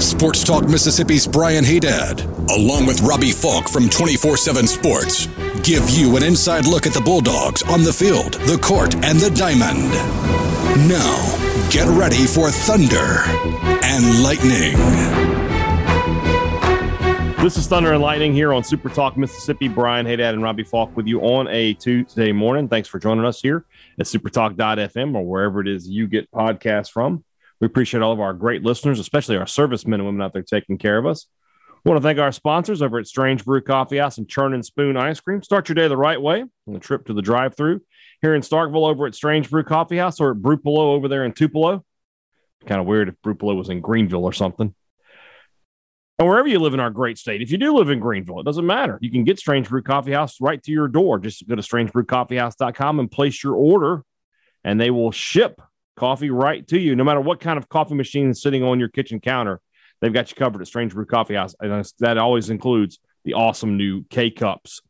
Super Talk Mississippi's Brian Hadad, along with Robbie Faulk from 24 7 Sports, give you an inside look at the Bulldogs on the field, the court, and the diamond. Now, get ready for Thunder and Lightning. This is Thunder and Lightning here on Super Talk Mississippi. Brian Hadad and Robbie Faulk with you on a Tuesday morning. Thanks for joining us here at supertalk.fm or wherever it is you get podcasts from. We appreciate all of our great listeners, especially our servicemen and women out there taking care of us. We want to thank our sponsors over at Strange Brew Coffee House and Churn and Spoon Ice Cream. Start your day the right way on the trip to the drive through here in Starkville over at Strange Brew Coffee House or at Brewpelo over there in Tupelo. Kind of weird if Brewpelo was in Greenville or something. And wherever you live in our great state, if you do live in Greenville, it doesn't matter. You can get Strange Brew Coffee House right to your door. Just go to strangebrewcoffeehouse.com and place your order, and they will ship coffee right to you. No matter what kind of coffee machine is sitting on your kitchen counter, they've got you covered at Strange Brew Coffee House. And that always includes the awesome new K Cups.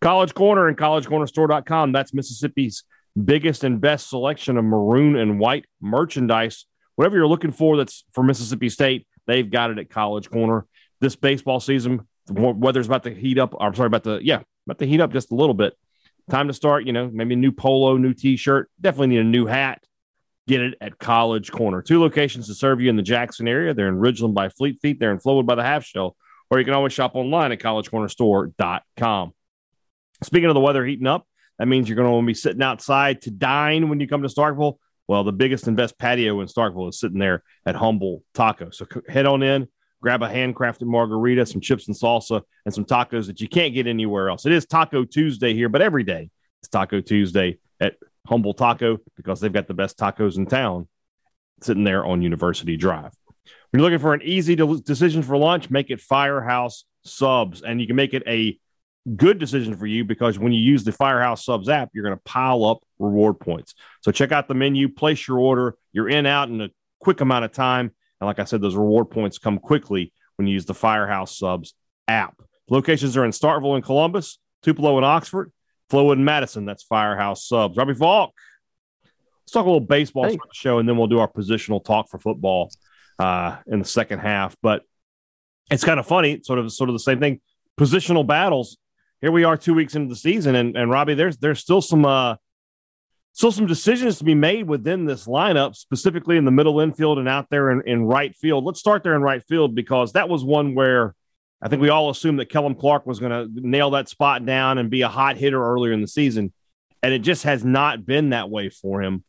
College Corner and collegecornerstore.com. That's Mississippi's biggest and best selection of maroon and white merchandise. Whatever you're looking for that's for Mississippi State, they've got it at College Corner this baseball season. The weather's about to heat up. I'm sorry about the yeah, about to heat up just a little bit. Time to start. You know, maybe a new polo, new T-shirt. Definitely need a new hat. Get it at College Corner. Two locations to serve you in the Jackson area. They're in Ridgeland by Fleet Feet. They're in Flowood by the Half Shell. Or you can always shop online at collegecornerstore.com. Speaking of the weather heating up, that means you're going to want to be sitting outside to dine when you come to Starkville. Well, the biggest and best patio in Starkville is sitting there at Humble Taco. So head on in, grab a handcrafted margarita, some chips and salsa, and some tacos that you can't get anywhere else. It is Taco Tuesday here, but every day it's Taco Tuesday at Humble Taco because they've got the best tacos in town sitting there on University Drive. When you're looking for an easy de- decision for lunch, make it Firehouse Subs, and you can make it a good decision for you because when you use the Firehouse Subs app, you're going to pile up reward points. So check out the menu, place your order. You're in out in a quick amount of time and like I said, those reward points come quickly when you use the Firehouse Subs app. Locations are in Starkville and Columbus, Tupelo and Oxford, Flowood and Madison. That's Firehouse Subs. Robbie Faulk. Let's talk a little baseball hey. show, and then we'll do our positional talk for football uh, in the second half. But it's kind of funny, sort of, sort of the same thing. Positional battles. Here we are, two weeks into the season, and, and Robbie, there's there's still some uh, Still, some decisions to be made within this lineup, specifically in the middle infield and out there in, in right field. Let's start there in right field because that was one where I think we all assumed that Kellum Clark was going to nail that spot down and be a hot hitter earlier in the season. And it just has not been that way for him.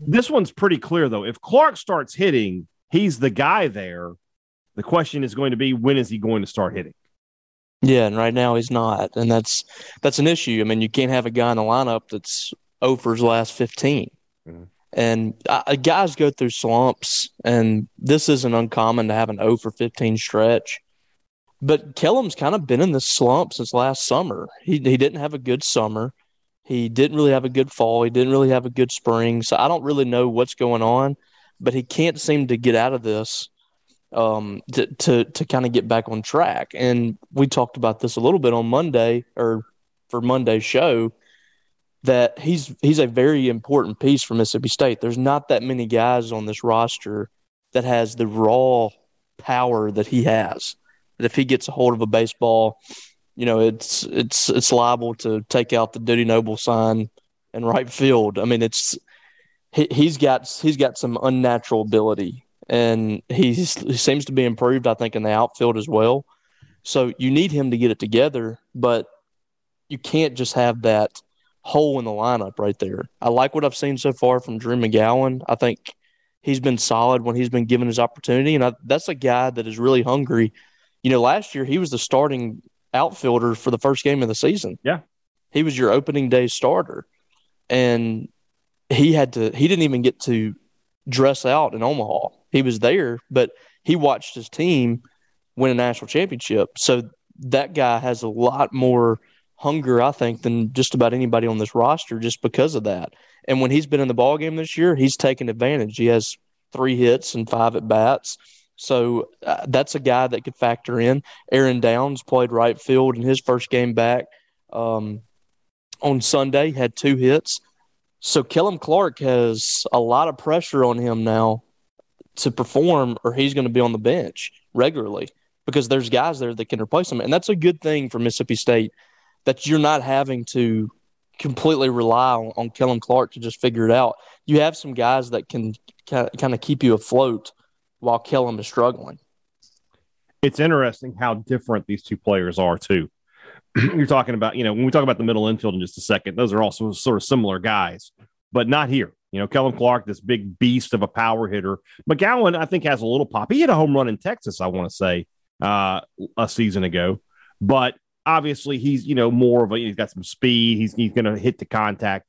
This one's pretty clear, though. If Clark starts hitting, he's the guy there. The question is going to be when is he going to start hitting? Yeah, and right now he's not, and that's that's an issue. I mean, you can't have a guy in the lineup that's Ofer's last 15. Mm-hmm. And uh, guys go through slumps, and this isn't uncommon to have an 0 for 15 stretch. But Kellum's kind of been in this slump since last summer. He, he didn't have a good summer. He didn't really have a good fall. He didn't really have a good spring. So I don't really know what's going on, but he can't seem to get out of this um, to, to, to kind of get back on track. And we talked about this a little bit on Monday or for Monday's show that he's he's a very important piece for Mississippi State. There's not that many guys on this roster that has the raw power that he has. That if he gets a hold of a baseball, you know, it's it's it's liable to take out the Dudy Noble sign in right field. I mean, it's he, he's got he's got some unnatural ability, and he's, he seems to be improved. I think in the outfield as well. So you need him to get it together, but you can't just have that hole in the lineup right there. I like what I've seen so far from Drew McGowan. I think he's been solid when he's been given his opportunity, and I, that's a guy that is really hungry. You know, last year he was the starting outfielder for the first game of the season. Yeah, he was your opening day starter, and he had to. He didn't even get to dress out in Omaha. He was there, but he watched his team win a national championship. So that guy has a lot more hunger, I think, than just about anybody on this roster just because of that. And when he's been in the ball game this year, he's taken advantage. He has three hits and five at bats. So uh, that's a guy that could factor in. Aaron Downs played right field in his first game back um, on Sunday, had two hits. So Kellum Clark has a lot of pressure on him now to perform, or he's going to be on the bench regularly because there's guys there that can replace him. And that's a good thing for Mississippi State that you're not having to completely rely on, on Kellum Clark to just figure it out. You have some guys that can kind of keep you afloat while Kellum is struggling. It's interesting how different these two players are, too. You're talking about, you know, when we talk about the middle infield in just a second, those are also sort of similar guys, but not here. You know, Kellum Clark, this big beast of a power hitter. McGowan, I think, has a little pop. He hit a home run in Texas, I want to say, uh, a season ago. But obviously, he's, you know, more of a, he's got some speed. He's, he's going to hit the contact.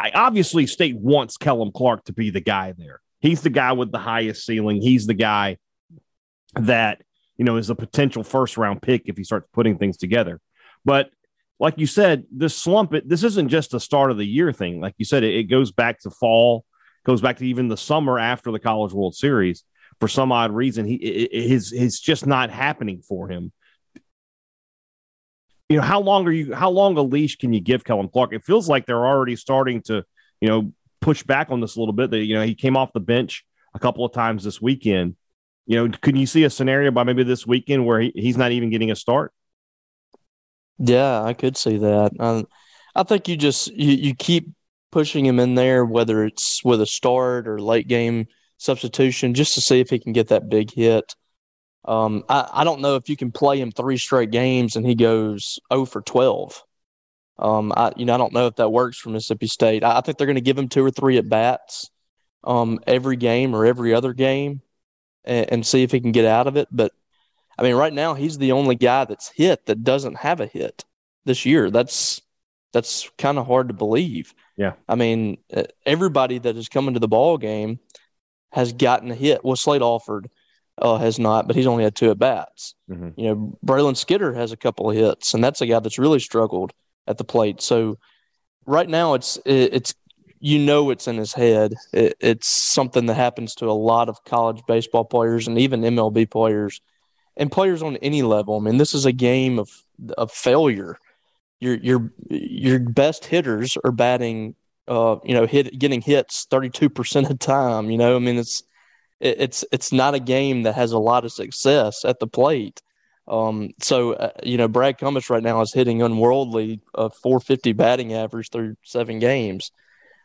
I obviously state wants Kellum Clark to be the guy there. He's the guy with the highest ceiling. He's the guy that, you know, is a potential first round pick if he starts putting things together. But like you said, this slump, it, this isn't just a start of the year thing. Like you said, it, it goes back to fall, goes back to even the summer after the College World Series. For some odd reason, he it, his it's just not happening for him. You know, how long are you? How long a leash can you give Kellum Clark? It feels like they're already starting to, you know, push back on this a little bit. That you know, he came off the bench a couple of times this weekend. You know, can you see a scenario by maybe this weekend where he, he's not even getting a start? Yeah, I could see that. Um, I think you just you, you keep pushing him in there, whether it's with a start or late game substitution, just to see if he can get that big hit. Um, I, I don't know if you can play him three straight games and he goes 0 for 12. Um, I you know I don't know if that works for Mississippi State. I, I think they're going to give him two or three at bats um, every game or every other game, and, and see if he can get out of it. But I mean, right now he's the only guy that's hit that doesn't have a hit this year. That's that's kind of hard to believe. Yeah. I mean, everybody that is coming to the ball game has gotten a hit. Well, Slade Alford uh, has not, but he's only had two at bats. Mm-hmm. You know, Brayland Skinner has a couple of hits, and that's a guy that's really struggled at the plate. So right now, it's it's you know it's in his head. It, it's something that happens to a lot of college baseball players and even MLB players and players on any level. I mean, this is a game of of failure. Your your your best hitters are batting, uh, you know, hit getting hits thirty two percent of the time. You know, I mean, it's it's it's not a game that has a lot of success at the plate. Um, so uh, you know, Brad Cummins right now is hitting unworldly a uh, 450 batting average through seven games,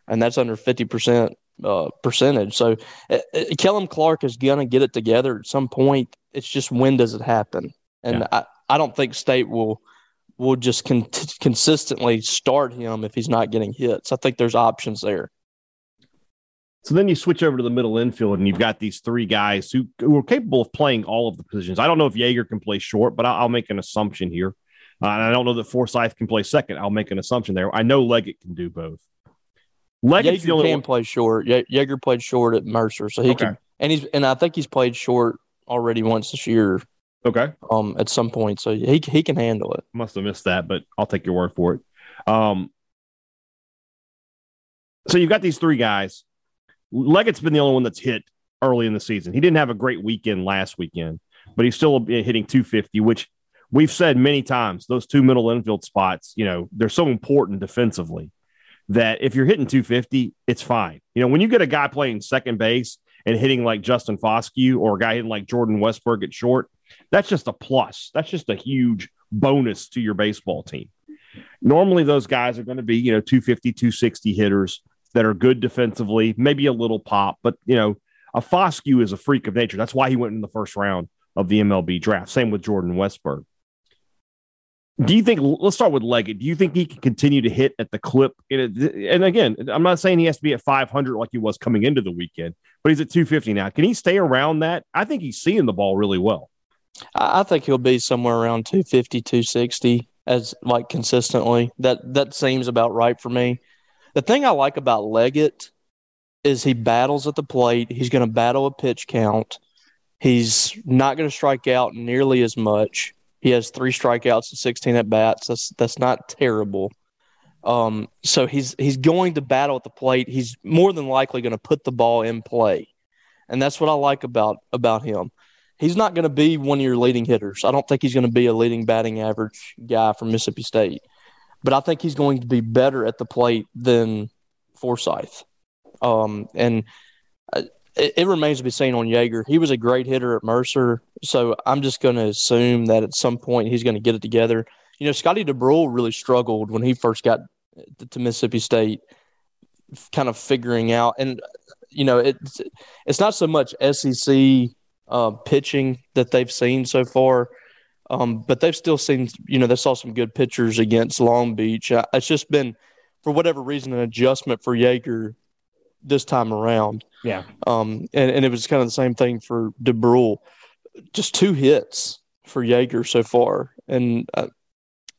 and that's under 50 percent uh, percentage. So uh, uh Kellum Clark is gonna get it together at some point. It's just when does it happen? And yeah. I, I don't think State will will just con- consistently start him if he's not getting hits. I think there's options there. So then you switch over to the middle infield, and you've got these three guys who, who are capable of playing all of the positions. I don't know if Yeager can play short, but I'll, I'll make an assumption here. Uh, and I don't know that Forsythe can play second. I'll make an assumption there. I know Leggett can do both. Leggett's Yeager can one. play short. Ye- Yeager played short at Mercer, so he okay. can. And he's and I think he's played short already once this year. Okay. Um, at some point, so he he can handle it. Must have missed that, but I'll take your word for it. Um, so you've got these three guys Leggett's been the only one that's hit early in the season. He didn't have a great weekend last weekend, but he's still hitting 250, which we've said many times. Those two middle infield spots, you know, they're so important defensively that if you're hitting 250, it's fine. You know, when you get a guy playing second base and hitting like Justin Foscue or a guy hitting like Jordan Westburg at short, that's just a plus. That's just a huge bonus to your baseball team. Normally, those guys are going to be, you know, 250, 260 hitters that are good defensively, maybe a little pop, but you know, a Foscue is a freak of nature. That's why he went in the first round of the MLB draft. Same with Jordan Westburg. Do you think? Let's start with Leggett. Do you think he can continue to hit at the clip? And again, I'm not saying he has to be at 500 like he was coming into the weekend, but he's at 250 now. Can he stay around that? I think he's seeing the ball really well. I think he'll be somewhere around 250, 260 as like consistently. That that seems about right for me. The thing I like about Leggett is he battles at the plate. He's going to battle a pitch count. He's not going to strike out nearly as much. He has three strikeouts and 16 at bats. That's that's not terrible. Um, so he's he's going to battle at the plate. He's more than likely going to put the ball in play, and that's what I like about about him. He's not going to be one of your leading hitters. I don't think he's going to be a leading batting average guy from Mississippi State, but I think he's going to be better at the plate than Forsythe. Um, and uh, it, it, remains to be seen on Yeager. He was a great hitter at Mercer, so I'm just going to assume that at some point he's going to get it together. You know, Scotty Dubrule really struggled when he first got to Mississippi State, kind of figuring out. And you know, it's it's not so much SEC uh, pitching that they've seen so far, um, but they've still seen. You know, they saw some good pitchers against Long Beach. Uh, it's just been, for whatever reason, an adjustment for Yeager this time around. Yeah. Um, and, and it was kind of the same thing for Dubrule. Just two hits for Yeager so far, and uh,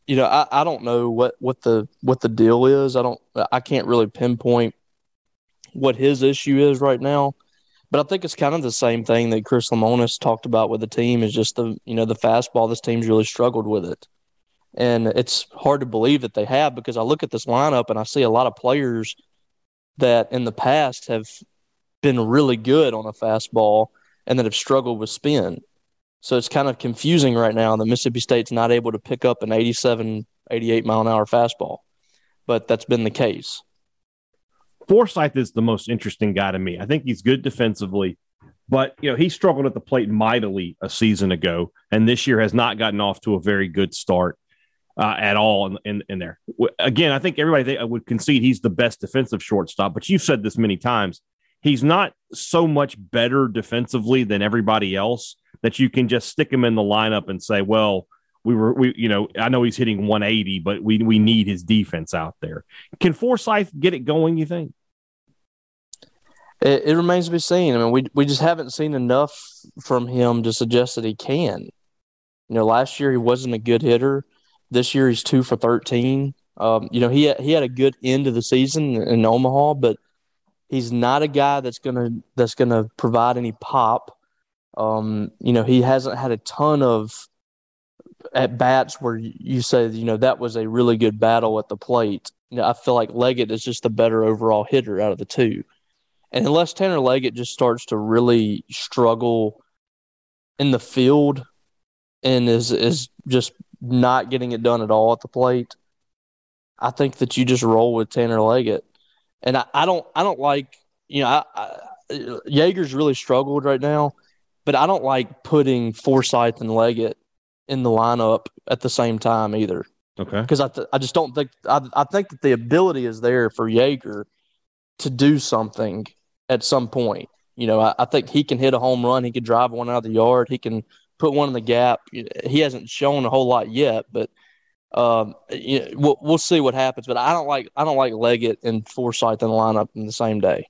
you know, I, I don't know what, what the what the deal is. I don't I can't really pinpoint what his issue is right now. But I think it's kind of the same thing that Chris Lemonis talked about with the team is just the you know the fastball. This team's really struggled with it, and it's hard to believe that they have because I look at this lineup and I see a lot of players that in the past have been really good on a fastball and that have struggled with spin. So it's kind of confusing right now that Mississippi State's not able to pick up an 87, 88 mile an hour fastball, but that's been the case. Forsythe is the most interesting guy to me. I think he's good defensively, but you know he struggled at the plate mightily a season ago, and this year has not gotten off to a very good start uh, at all in, in, in, there. Again, I think everybody would concede he's the best defensive shortstop, but you've said this many times. He's not so much better defensively than everybody else that you can just stick him in the lineup and say, well, we were we you know I know he's hitting 180, but we we need his defense out there. Can Forsythe get it going? You think? It, it, remains to be seen. I mean, we we just haven't seen enough from him to suggest that he can. You know, last year he wasn't a good hitter. This year he's two for thirteen. Um, you know, he he had a good end of the season in Omaha, but he's not a guy that's gonna that's gonna provide any pop. Um, you know, he hasn't had a ton of at bats where you say, you know, that was a really good battle at the plate. You know, I feel like Leggett is just the better overall hitter out of the two. And unless Tanner Leggett just starts to really struggle in the field and is is just not getting it done at all at the plate, I think that you just roll with Tanner Leggett. And I, I don't I don't like you know I, I, Yeager's really struggled right now but I don't like putting Forsythe and Leggett in the lineup at the same time either. Okay. Because I, th- I just don't think I, I think that the ability is there for Yeager to do something at some point. You know, I, I think he can hit a home run. He can drive one out of the yard. He can put one in the gap. He hasn't shown a whole lot yet, but um, you know, we'll, we'll see what happens. But I don't like I don't like Leggett and Forsythe in the lineup in the same day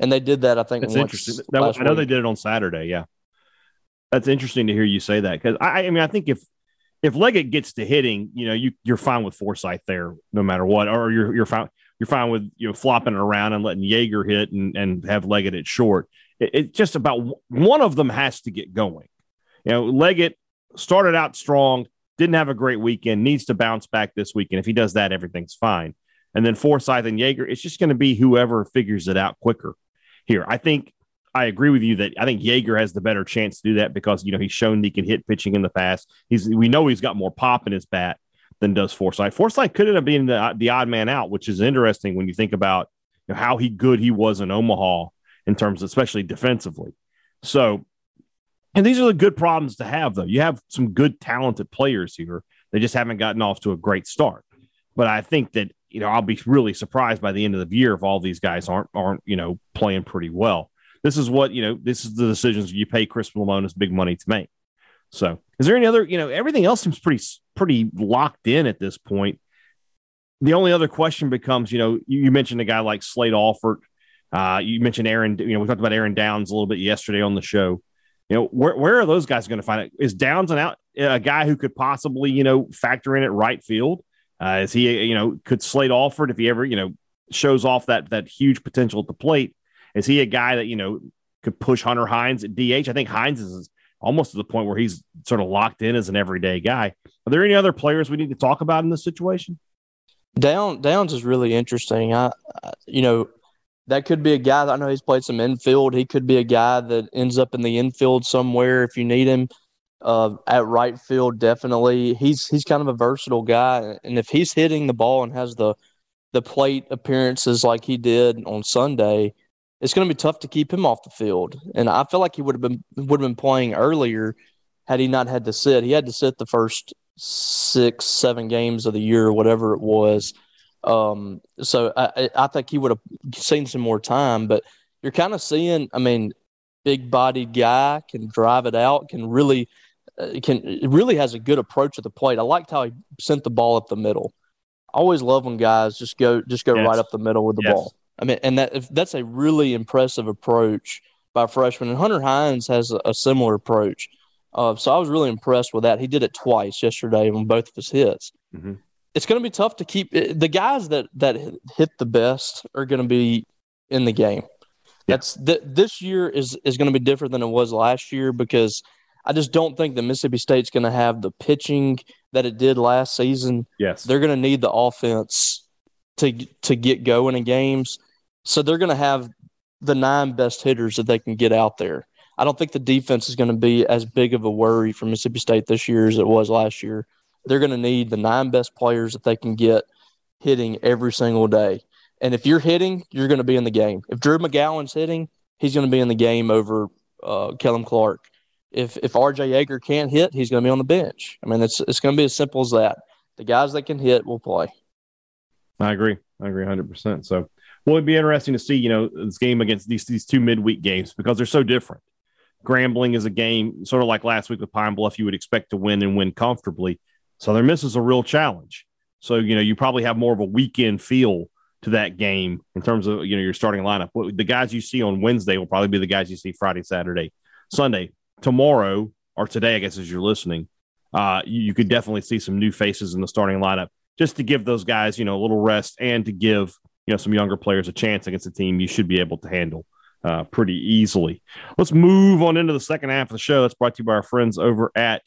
and they did that. I think it's interesting. That, I know week. they did it on Saturday. Yeah, that's interesting to hear you say that because I, I mean I think if if Leggett gets to hitting, you know, you you're fine with Forsythe there no matter what, or you're you're fine you're fine with you know flopping it around and letting Yeager hit and and have Leggett at short. It, it's just about one of them has to get going. You know, Leggett started out strong, didn't have a great weekend, needs to bounce back this weekend. If he does that, everything's fine. And then Forsythe and Yeager, it's just going to be whoever figures it out quicker here. I think I agree with you that I think Yeager has the better chance to do that because you know he's shown he can hit pitching in the past. He's we know he's got more pop in his bat than does Forsythe. Forsythe could end up being the, the odd man out, which is interesting when you think about you know, how he good he was in Omaha in terms, of, especially defensively. So, and these are the good problems to have, though. You have some good, talented players here. They just haven't gotten off to a great start. But I think that you know, I'll be really surprised by the end of the year if all these guys aren't aren't you know playing pretty well. This is what you know. This is the decisions you pay Chris Lemonis big money to make. So, is there any other? You know, everything else seems pretty pretty locked in at this point. The only other question becomes, you know, you, you mentioned a guy like Slade Alford. Uh, you mentioned Aaron. You know, we talked about Aaron Downs a little bit yesterday on the show. You know, where where are those guys going to find it? Is Downs an out a guy who could possibly you know factor in at right field? Uh, is he, you know, could Slade Alford if he ever, you know, shows off that that huge potential at the plate? Is he a guy that you know could push Hunter Hines at DH? I think Hines is almost to the point where he's sort of locked in as an everyday guy. Are there any other players we need to talk about in this situation? Down Downs is really interesting. I, I you know, that could be a guy that I know he's played some infield. He could be a guy that ends up in the infield somewhere if you need him. Uh, at right field, definitely. He's he's kind of a versatile guy, and if he's hitting the ball and has the the plate appearances like he did on Sunday, it's going to be tough to keep him off the field. And I feel like he would have been would have been playing earlier had he not had to sit. He had to sit the first six, seven games of the year, or whatever it was. Um, so I, I think he would have seen some more time. But you're kind of seeing, I mean, big bodied guy can drive it out, can really uh, can really has a good approach at the plate. I liked how he sent the ball up the middle. I always love when guys just go just go yes. right up the middle with the yes. ball. I mean, and that that's a really impressive approach by freshman. And Hunter Hines has a, a similar approach. Uh, so I was really impressed with that. He did it twice yesterday on both of his hits. Mm-hmm. It's going to be tough to keep the guys that that hit the best are going to be in the game. Yeah. That's th- this year is is going to be different than it was last year because I just don't think that Mississippi State's going to have the pitching that it did last season. Yes, they're going to need the offense to to get going in games. So they're going to have the nine best hitters that they can get out there. I don't think the defense is going to be as big of a worry for Mississippi State this year as it was last year. They're going to need the nine best players that they can get hitting every single day. And if you're hitting, you're going to be in the game. If Drew McGowan's hitting, he's going to be in the game over uh, Kellum Clark. If if RJ Yeager can't hit, he's going to be on the bench. I mean, it's it's going to be as simple as that. The guys that can hit will play. I agree. I agree 100%. So, well, it'd be interesting to see, you know, this game against these these two midweek games because they're so different. Grambling is a game sort of like last week with Pine Bluff, you would expect to win and win comfortably. Southern Miss is a real challenge. So, you know, you probably have more of a weekend feel to that game in terms of, you know, your starting lineup. The guys you see on Wednesday will probably be the guys you see Friday, Saturday, Sunday. Tomorrow, or today, I guess, as you're listening, uh, you, you could definitely see some new faces in the starting lineup just to give those guys, you know, a little rest and to give, you know, some younger players a chance against a team you should be able to handle uh, pretty easily. Let's move on into the second half of the show. That's brought to you by our friends over at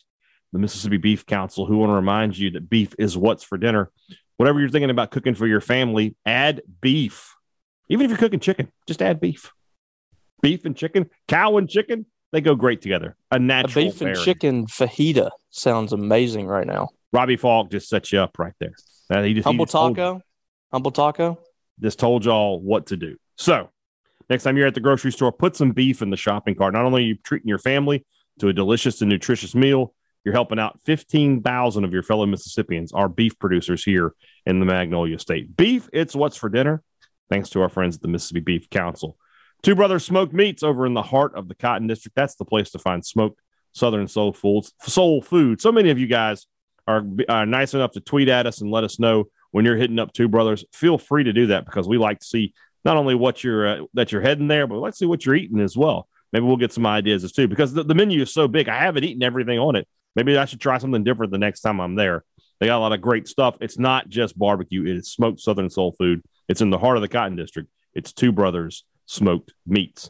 the Mississippi Beef Council, who want to remind you that beef is what's for dinner. Whatever you're thinking about cooking for your family, add beef. Even if you're cooking chicken, just add beef. Beef and chicken, cow and chicken, they go great together. A natural a beef and chicken fajita sounds amazing right now. Robbie Faulk just set you up right there. Uh, he just, humble he just taco, humble taco. Just told y'all what to do. So next time you're at the grocery store, put some beef in the shopping cart. Not only are you treating your family to a delicious and nutritious meal, you're helping out 15,000 of your fellow Mississippians, our beef producers here in the Magnolia State. Beef, it's what's for dinner. Thanks to our friends at the Mississippi Beef Council. Two Brothers Smoked Meats over in the heart of the Cotton District. That's the place to find smoked Southern soul foods. Soul food. So many of you guys are, are nice enough to tweet at us and let us know when you're hitting up Two Brothers. Feel free to do that because we like to see not only what you're uh, that you're heading there, but let's see what you're eating as well. Maybe we'll get some ideas as too because the, the menu is so big. I haven't eaten everything on it. Maybe I should try something different the next time I'm there. They got a lot of great stuff. It's not just barbecue; it is smoked Southern soul food. It's in the heart of the Cotton District. It's Two Brothers Smoked Meats.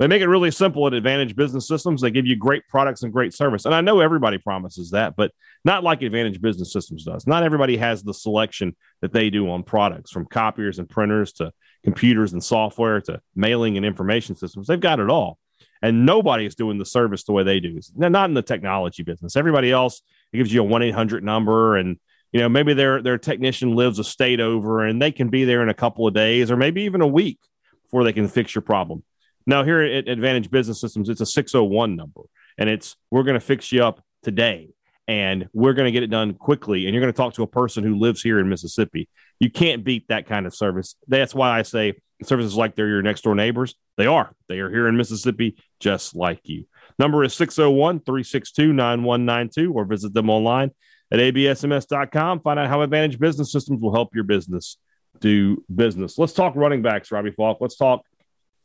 They make it really simple at Advantage Business Systems. They give you great products and great service. And I know everybody promises that, but not like Advantage Business Systems does. Not everybody has the selection that they do on products from copiers and printers to computers and software to mailing and information systems. They've got it all. And nobody is doing the service the way they do. They're not in the technology business. Everybody else it gives you a 1 800 number and you know maybe their their technician lives a state over and they can be there in a couple of days or maybe even a week before they can fix your problem now, here at Advantage Business Systems, it's a 601 number, and it's we're going to fix you up today and we're going to get it done quickly. And you're going to talk to a person who lives here in Mississippi. You can't beat that kind of service. That's why I say services like they're your next door neighbors. They are. They are here in Mississippi, just like you. Number is 601 362 9192 or visit them online at absms.com. Find out how Advantage Business Systems will help your business do business. Let's talk running backs, Robbie Faulk. Let's talk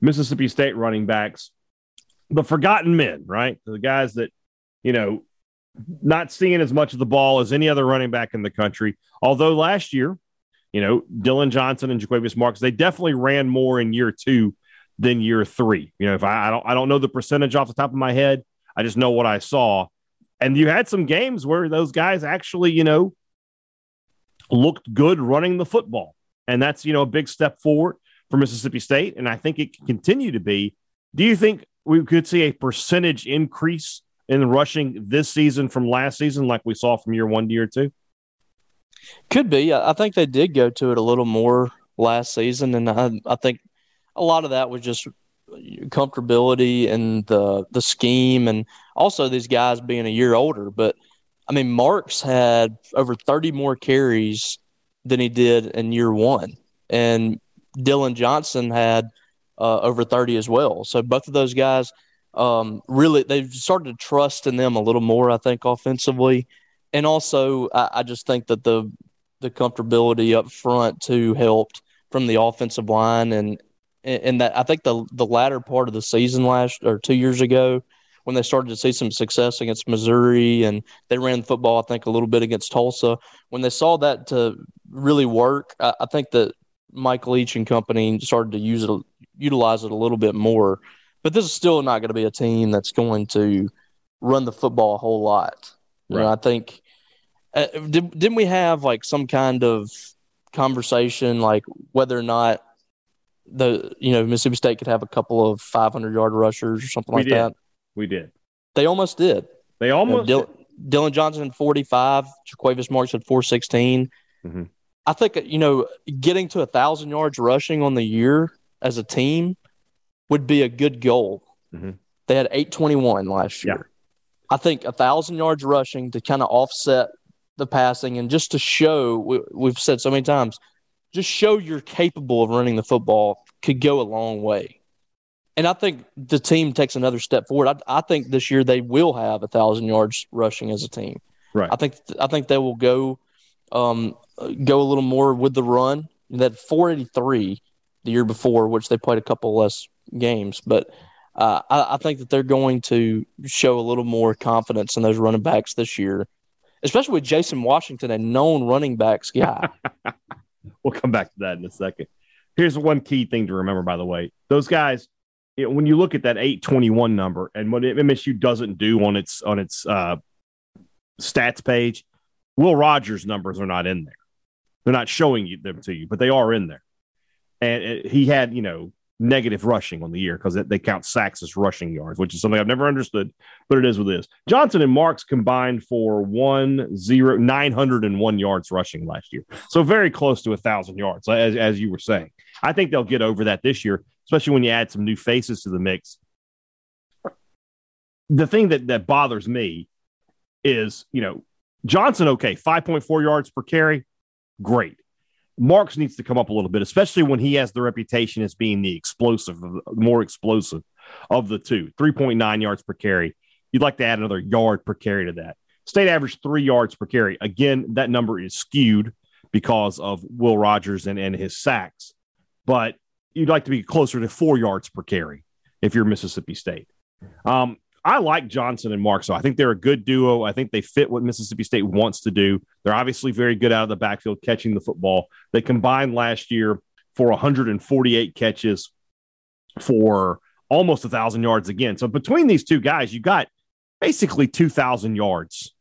Mississippi State running backs, the forgotten men, right? The guys that, you know, not seeing as much of the ball as any other running back in the country. Although last year, you know, Dillon Johnson and Jo'quavious Marks, they definitely ran more in year two than year three. You know, if I, I don't I don't know the percentage off the top of my head. I just know what I saw. And you had some games where those guys actually, you know, looked good running the football. And that's, you know, a big step forward for Mississippi State. And I think it can continue to be. Do you think we could see a percentage increase in rushing this season from last season, like we saw from year one to year two? Could be. I think they did go to it a little more last season. And I, I think a lot of that was just comfortability and the the scheme and also these guys being a year older but i mean marks had over 30 more carries than he did in year one and dillon johnson had uh, over 30 as well. So both of those guys um, really they've started to trust in them a little more i think offensively. And also I, I just think that the the comfortability up front too helped from the offensive line. And and that I think the the latter part of the season last or two years ago when they started to see some success against Missouri and they ran football I think a little bit against Tulsa when they saw that to really work I, I think that Mike Leach and company started to use it utilize it a little bit more but this is still not going to be a team that's going to run the football a whole lot you right. know I think uh, did, didn't we have like some kind of conversation like whether or not the you know Mississippi State could have a couple of 500 yard rushers or something we like did. that. We did. They almost did. They almost. You know, Dillon Johnson 45, Jo'quavious Marks at 416. Mm-hmm. I think you know getting to a thousand yards rushing on the year as a team would be a good goal. Mm-hmm. They had 821 last year. Yeah. I think a thousand yards rushing to kind of offset the passing and just to show we, we've said so many times just show you're capable of running the football could go a long way. And I think the team takes another step forward. I, I think this year they will have a thousand yards rushing as a team. Right. I think I think they will go um, go a little more with the run. That 483 the year before, which they played a couple less games, but uh, I, I, think that they're going to show a little more confidence in those running backs this year, especially with Jason Washington, a known running backs guy. we'll come back to that in a second. Here's one key thing to remember, by the way. Those guys, know, when you look at that 821 number and what MSU doesn't do on its on its uh, stats page, Will Rogers numbers are not in there. They're not showing you them to you, but they are in there. And it, he had, you know, negative rushing on the year because they count sacks as rushing yards, which is something I've never understood, but it is what it is. Johnson and Marks combined for one zero nine hundred and one yards rushing last year, so very close to a thousand yards, as as you were saying. I think they'll get over that this year, especially when you add some new faces to the mix. The thing that that bothers me is, you know, Johnson okay, five point four yards per carry, great. Marks needs to come up a little bit, especially when he has the reputation as being the explosive, more explosive of the two. 3.9 yards per carry. You'd like to add another yard per carry to that. State average three yards per carry. Again, that number is skewed because of Will Rogers and, and his sacks, but you'd like to be closer to four yards per carry if you're Mississippi State. Um, I like Johnson and Mark, so I think they're a good duo. I think they fit what Mississippi State wants to do. They're obviously very good out of the backfield catching the football. They combined last year for 148 catches for almost a thousand yards again. So between these two guys, you got basically 2,000 yards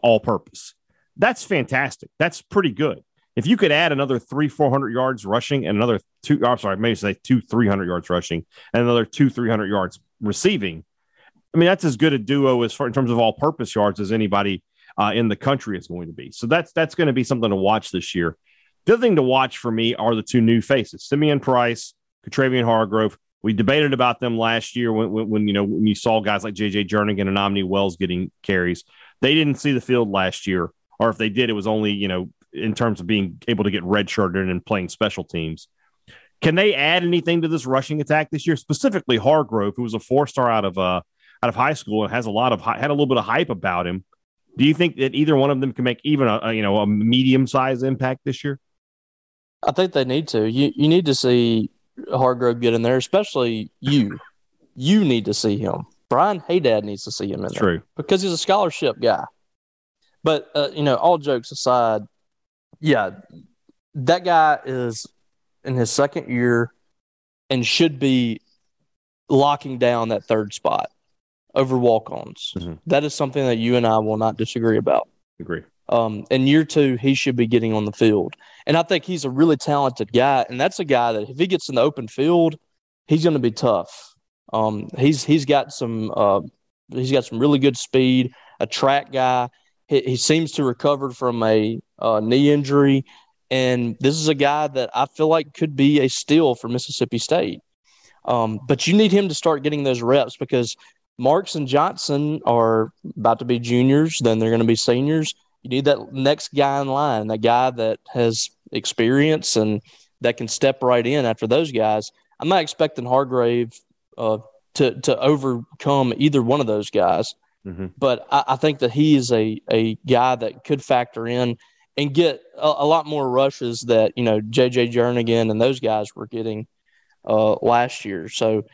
all purpose. That's fantastic. That's pretty good. If you could add another three, 400 yards rushing and another two, I'm sorry, maybe say two, 300 yards rushing and another two, 300 yards receiving, I mean, that's as good a duo as far in terms of all purpose yards as anybody uh, in the country is going to be. So that's that's going to be something to watch this year. The other thing to watch for me are the two new faces, Simeon Price, Khatravian Hargrove. We debated about them last year when, when, when, you know when you saw guys like JJ Jernigan and Omni Wells getting carries. They didn't see the field last year, or if they did, it was only you know in terms of being able to get redshirted and playing special teams. Can they add anything to this rushing attack this year? Specifically, Hargrove, who was a four star out of uh, out of high school and has a lot of had a little bit of hype about him. Do you think that either one of them can make even a, a you know a medium size impact this year? I think they need to. You you need to see Hargrove get in there, especially you. you need to see him. Brian Hadad needs to see him in there. True. Because he's a scholarship guy. But uh, you know, all jokes aside, yeah, that guy is in his second year and should be locking down that third spot. Over walk-ons. Mhm. That is something that you and I will not disagree about. Agree. Um, in year two, he should be getting on the field, and I think he's a really talented guy. And that's a guy that if he gets in the open field, he's going to be tough. Um, he's he's got some uh, he's got some really good speed. A track guy. He, he seems to recover from a uh, knee injury, and this is a guy that I feel like could be a steal for Mississippi State. Um, but you need him to start getting those reps because Marks and Johnson are about to be juniors, then they're going to be seniors. You need that next guy in line, that guy that has experience and that can step right in after those guys. I'm not expecting Hargrove uh, to to overcome either one of those guys, Mhm. but I, I think that he is a a guy that could factor in and get a, a lot more rushes that you know JJ Jernigan and those guys were getting uh, last year. So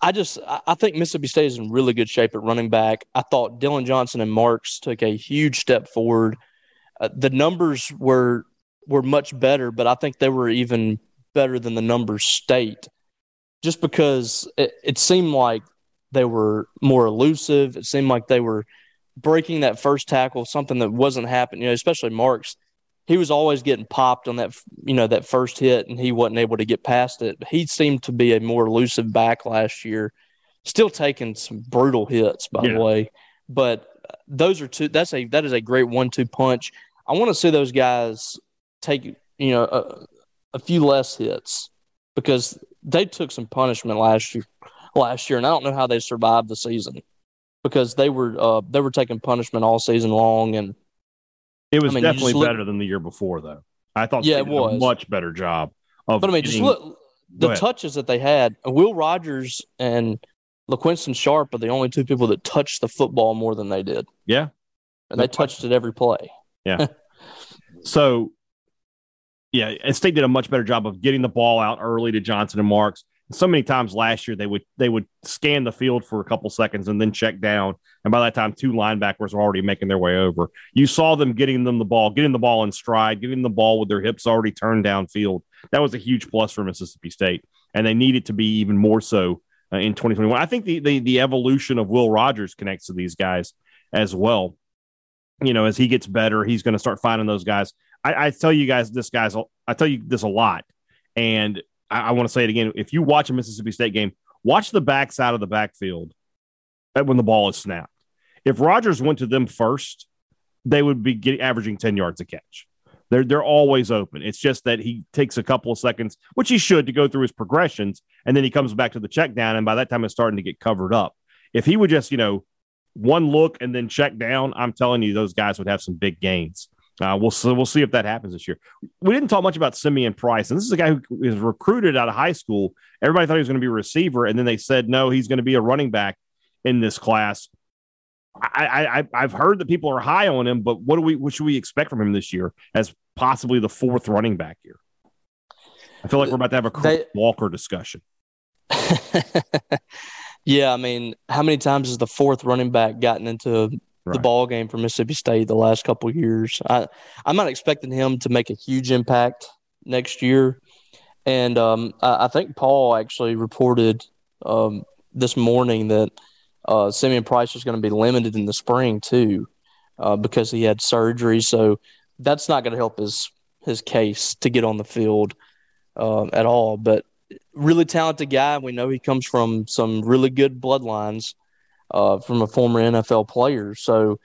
I, just I I think Mississippi State is in really good shape at running back. I thought Dillon Johnson and Marks took a huge step forward. Uh, the numbers were were much better, but I think they were even better than the numbers state, just because it, it seemed like they were more elusive. It seemed like they were breaking that first tackle, something that wasn't happening. You know, especially Marks, he was always getting popped on that you know that first hit, and he wasn't able to get past it. He seemed to be a more elusive back last year, still taking some brutal hits, by Yeah. the way. But those are two. That's a that is a great one-two punch. I want to see those guys take you know a, a few less hits because they took some punishment last year. Last year, and I don't know how they survived the season because they were uh, they were taking punishment all season long, and It was I mean, definitely look- better than the year before, though. I thought Yeah, they it did a much better job of. but I mean, just look the touches that they had. Will Rogers and LaQuinston Sharp are the only two people that touched the football more than they did, Yeah. and they No uh, touched it every play. Yeah. so, yeah, and State did a much better job of getting the ball out early to Johnson and Marks. So many times last year they would they would scan the field for a couple seconds and then check down, and by that time two linebackers were already making their way over. You saw them getting them the ball, getting the ball in stride, getting the ball with their hips already turned downfield. That was a huge plus for Mississippi State, and they need it to be even more so uh, in 2021. I think the, the the evolution of Will Rogers connects to these guys as well. You know, as he gets better, he's going to start finding those guys. I, I tell you guys this, guys. I tell you this a lot, and I, I want to say it again. If you watch a Mississippi State game, watch the backside of the backfield when the ball is snapped. If Rogers went to them first, they would be getting, averaging ten yards a catch. They're they're always open. It's just that he takes a couple of seconds, which he should, to go through his progressions, and then he comes back to the check down, and by that time it's starting to get covered up. If he would just, you know, one look and then check down, I'm telling you, those guys would have some big gains. Uh, we'll see, we'll see if that happens this year. We didn't talk much about Simeon Price, and this is a guy who was recruited out of high school. Everybody thought he was going to be a receiver, and then they said no, he's going to be a running back in this class. I, I, I I've heard that people are high on him, but what do we what should we expect from him this year as possibly the fourth running back here? I feel like we're about to have a Chris They- Walker discussion. yeah, I mean, how many times has the fourth running back gotten into the ball game for Mississippi State the last couple of years? I, I'm not expecting him to make a huge impact next year, and um, I, I think Paul actually reported um, this morning that uh, Simeon Price was going to be limited in the spring too, uh, because he had surgery. So that's not going to help his his case to get on the field um, at all. But really talented guy. We know he comes from some really good bloodlines uh, from a former NFL player. So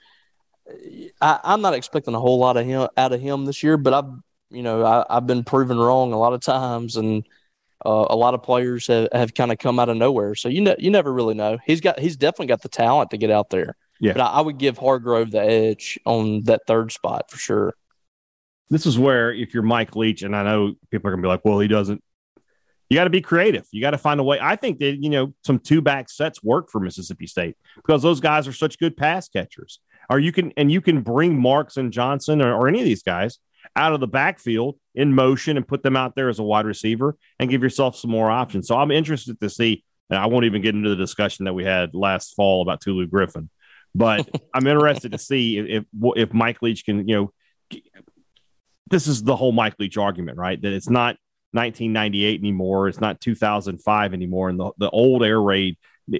I, I'm not expecting a whole lot of him out of him this year. But I've you know I, I've been proven wrong a lot of times, and uh, a lot of players have, have kind of come out of nowhere. So you know you never really know. He's got he's definitely got the talent to get out there. Yeah. But I, I would give Hargrove the edge on that third spot for sure. this is where if you're Mike Leach, and I know people are gonna be like, well, he doesn't. You got to be creative. You got to find a way. I think that you know some two back sets work for Mississippi State because those guys are such good pass catchers. Or you can and you can bring Marks and Johnson or, or any of these guys out of the backfield in motion and put them out there as a wide receiver and give yourself some more options. So I'm interested to see. And I won't even get into the discussion that we had last fall about Tulu Griffin, but I'm interested to see if if, if Mike Leach can you know this is the whole Mike Leach argument, right? That it's not 1998 anymore. It's not 2005 anymore. And the, the old air raid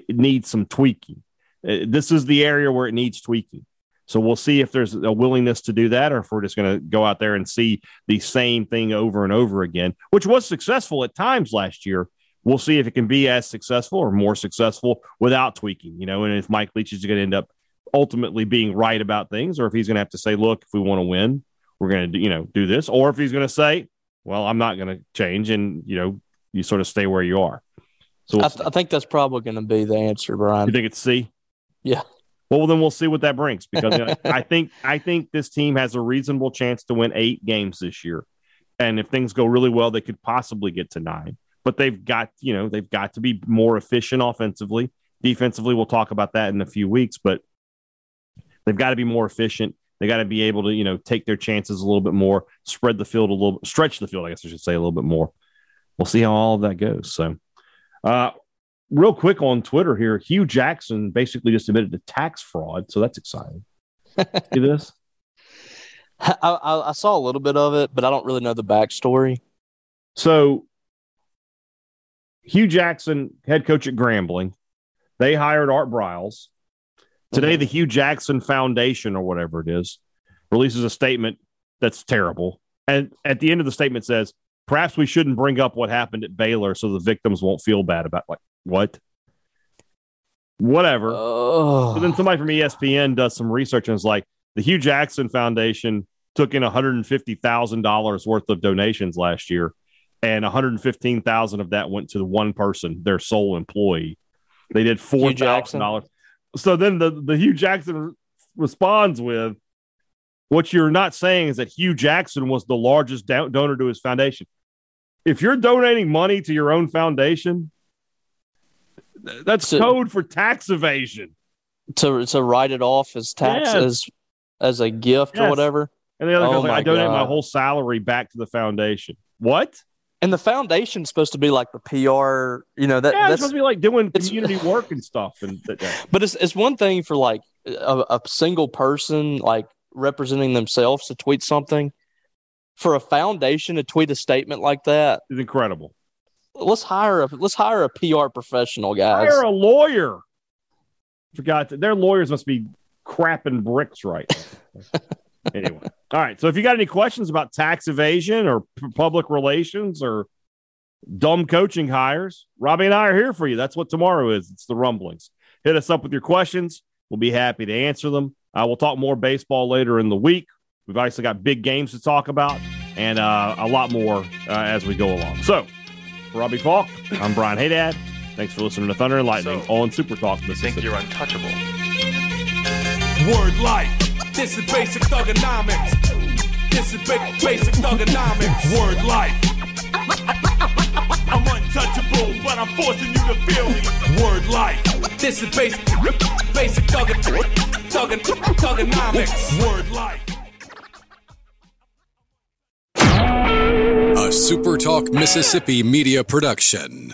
needs some tweaking. Uh, this is the area where it needs tweaking. So we'll see if there's a willingness to do that, or if we're just going to go out there and see the same thing over and over again, which was successful at times last year. We'll see if it can be as successful or more successful without tweaking, you know, and if Mike Leach is going to end up ultimately being right about things, or if he's going to have to say, look, if we want to win, we're going to, you know, do this, or if he's going to say, well, I'm not going to change, and you know, you sort of stay where you are. So we'll I, th- I, think that's probably going to be the answer, Brian. You think it's C? Yeah. Well, then we'll see what that brings because I think I think this team has a reasonable chance to win eight games this year, and if things go really well, they could possibly get to nine. But they've got you know they've got to be more efficient offensively. Defensively, we'll talk about that in a few weeks, but they've got to be more efficient. They got to be able to you know take their chances a little bit more, spread the field a little, stretch the field. I guess I should say a little bit more. We'll see how all of that goes. So. Uh, real quick on Twitter here, Hue Jackson basically just admitted to tax fraud, so that's exciting. See this? I, I, I, saw a little bit of it, but I don't really know the backstory. So, Hue Jackson, head coach at Grambling, they hired Art Briles. Today, the Hue Jackson Foundation, or whatever it is, releases a statement that's terrible. And at the end of the statement says, perhaps we shouldn't bring up what happened at Baylor so the victims won't feel bad about like what? Whatever. Oh. But then somebody from ESPN does some research and is like, the Hue Jackson Foundation took in $150,000 worth of donations last year, and 115,000 of that went to the one person, their sole employee. They did four thousand dollars. So then the the Hue Jackson responds with, "What you're not saying is that Hue Jackson was the largest do- donor to his foundation. If you're donating money to your own foundation, that's to, code for tax evasion. To to write it off as tax yes. as as a gift yes. or whatever. And the other oh like, I donate God. my whole salary back to the foundation. What? And the foundation's supposed to be like the PR, you know, that yeah, that's supposed to be like doing community work and stuff. And but it's it's one thing for like a, a single person like representing themselves to tweet something. For a foundation to tweet a statement like that is incredible let's hire a let's hire a PR professional, guys. Hire a lawyer. Forgot that their lawyers must be crapping bricks right anyway, all right. So if you got any questions about tax evasion or p- public relations or dumb coaching hires, Robbie and I are here for you. That's what tomorrow is. It's the rumblings. Hit us up with your questions. We'll be happy to answer them. Uh, we'll talk more baseball later in the week. We've obviously got big games to talk about and uh, a lot more uh, as we go along. So for Robbie Faulk, I'm Brian Hadad. Thanks for listening to Thunder and Lightning so, on Super Talk. You think you're untouchable? Word life. This is basic thugonomics. This is ba- basic thugonomics. Word life. I'm untouchable, but I'm forcing you to feel me. Word life. This is basic, basic thug, thug, thugonomics. Word life. A SuperTalk Mississippi media production.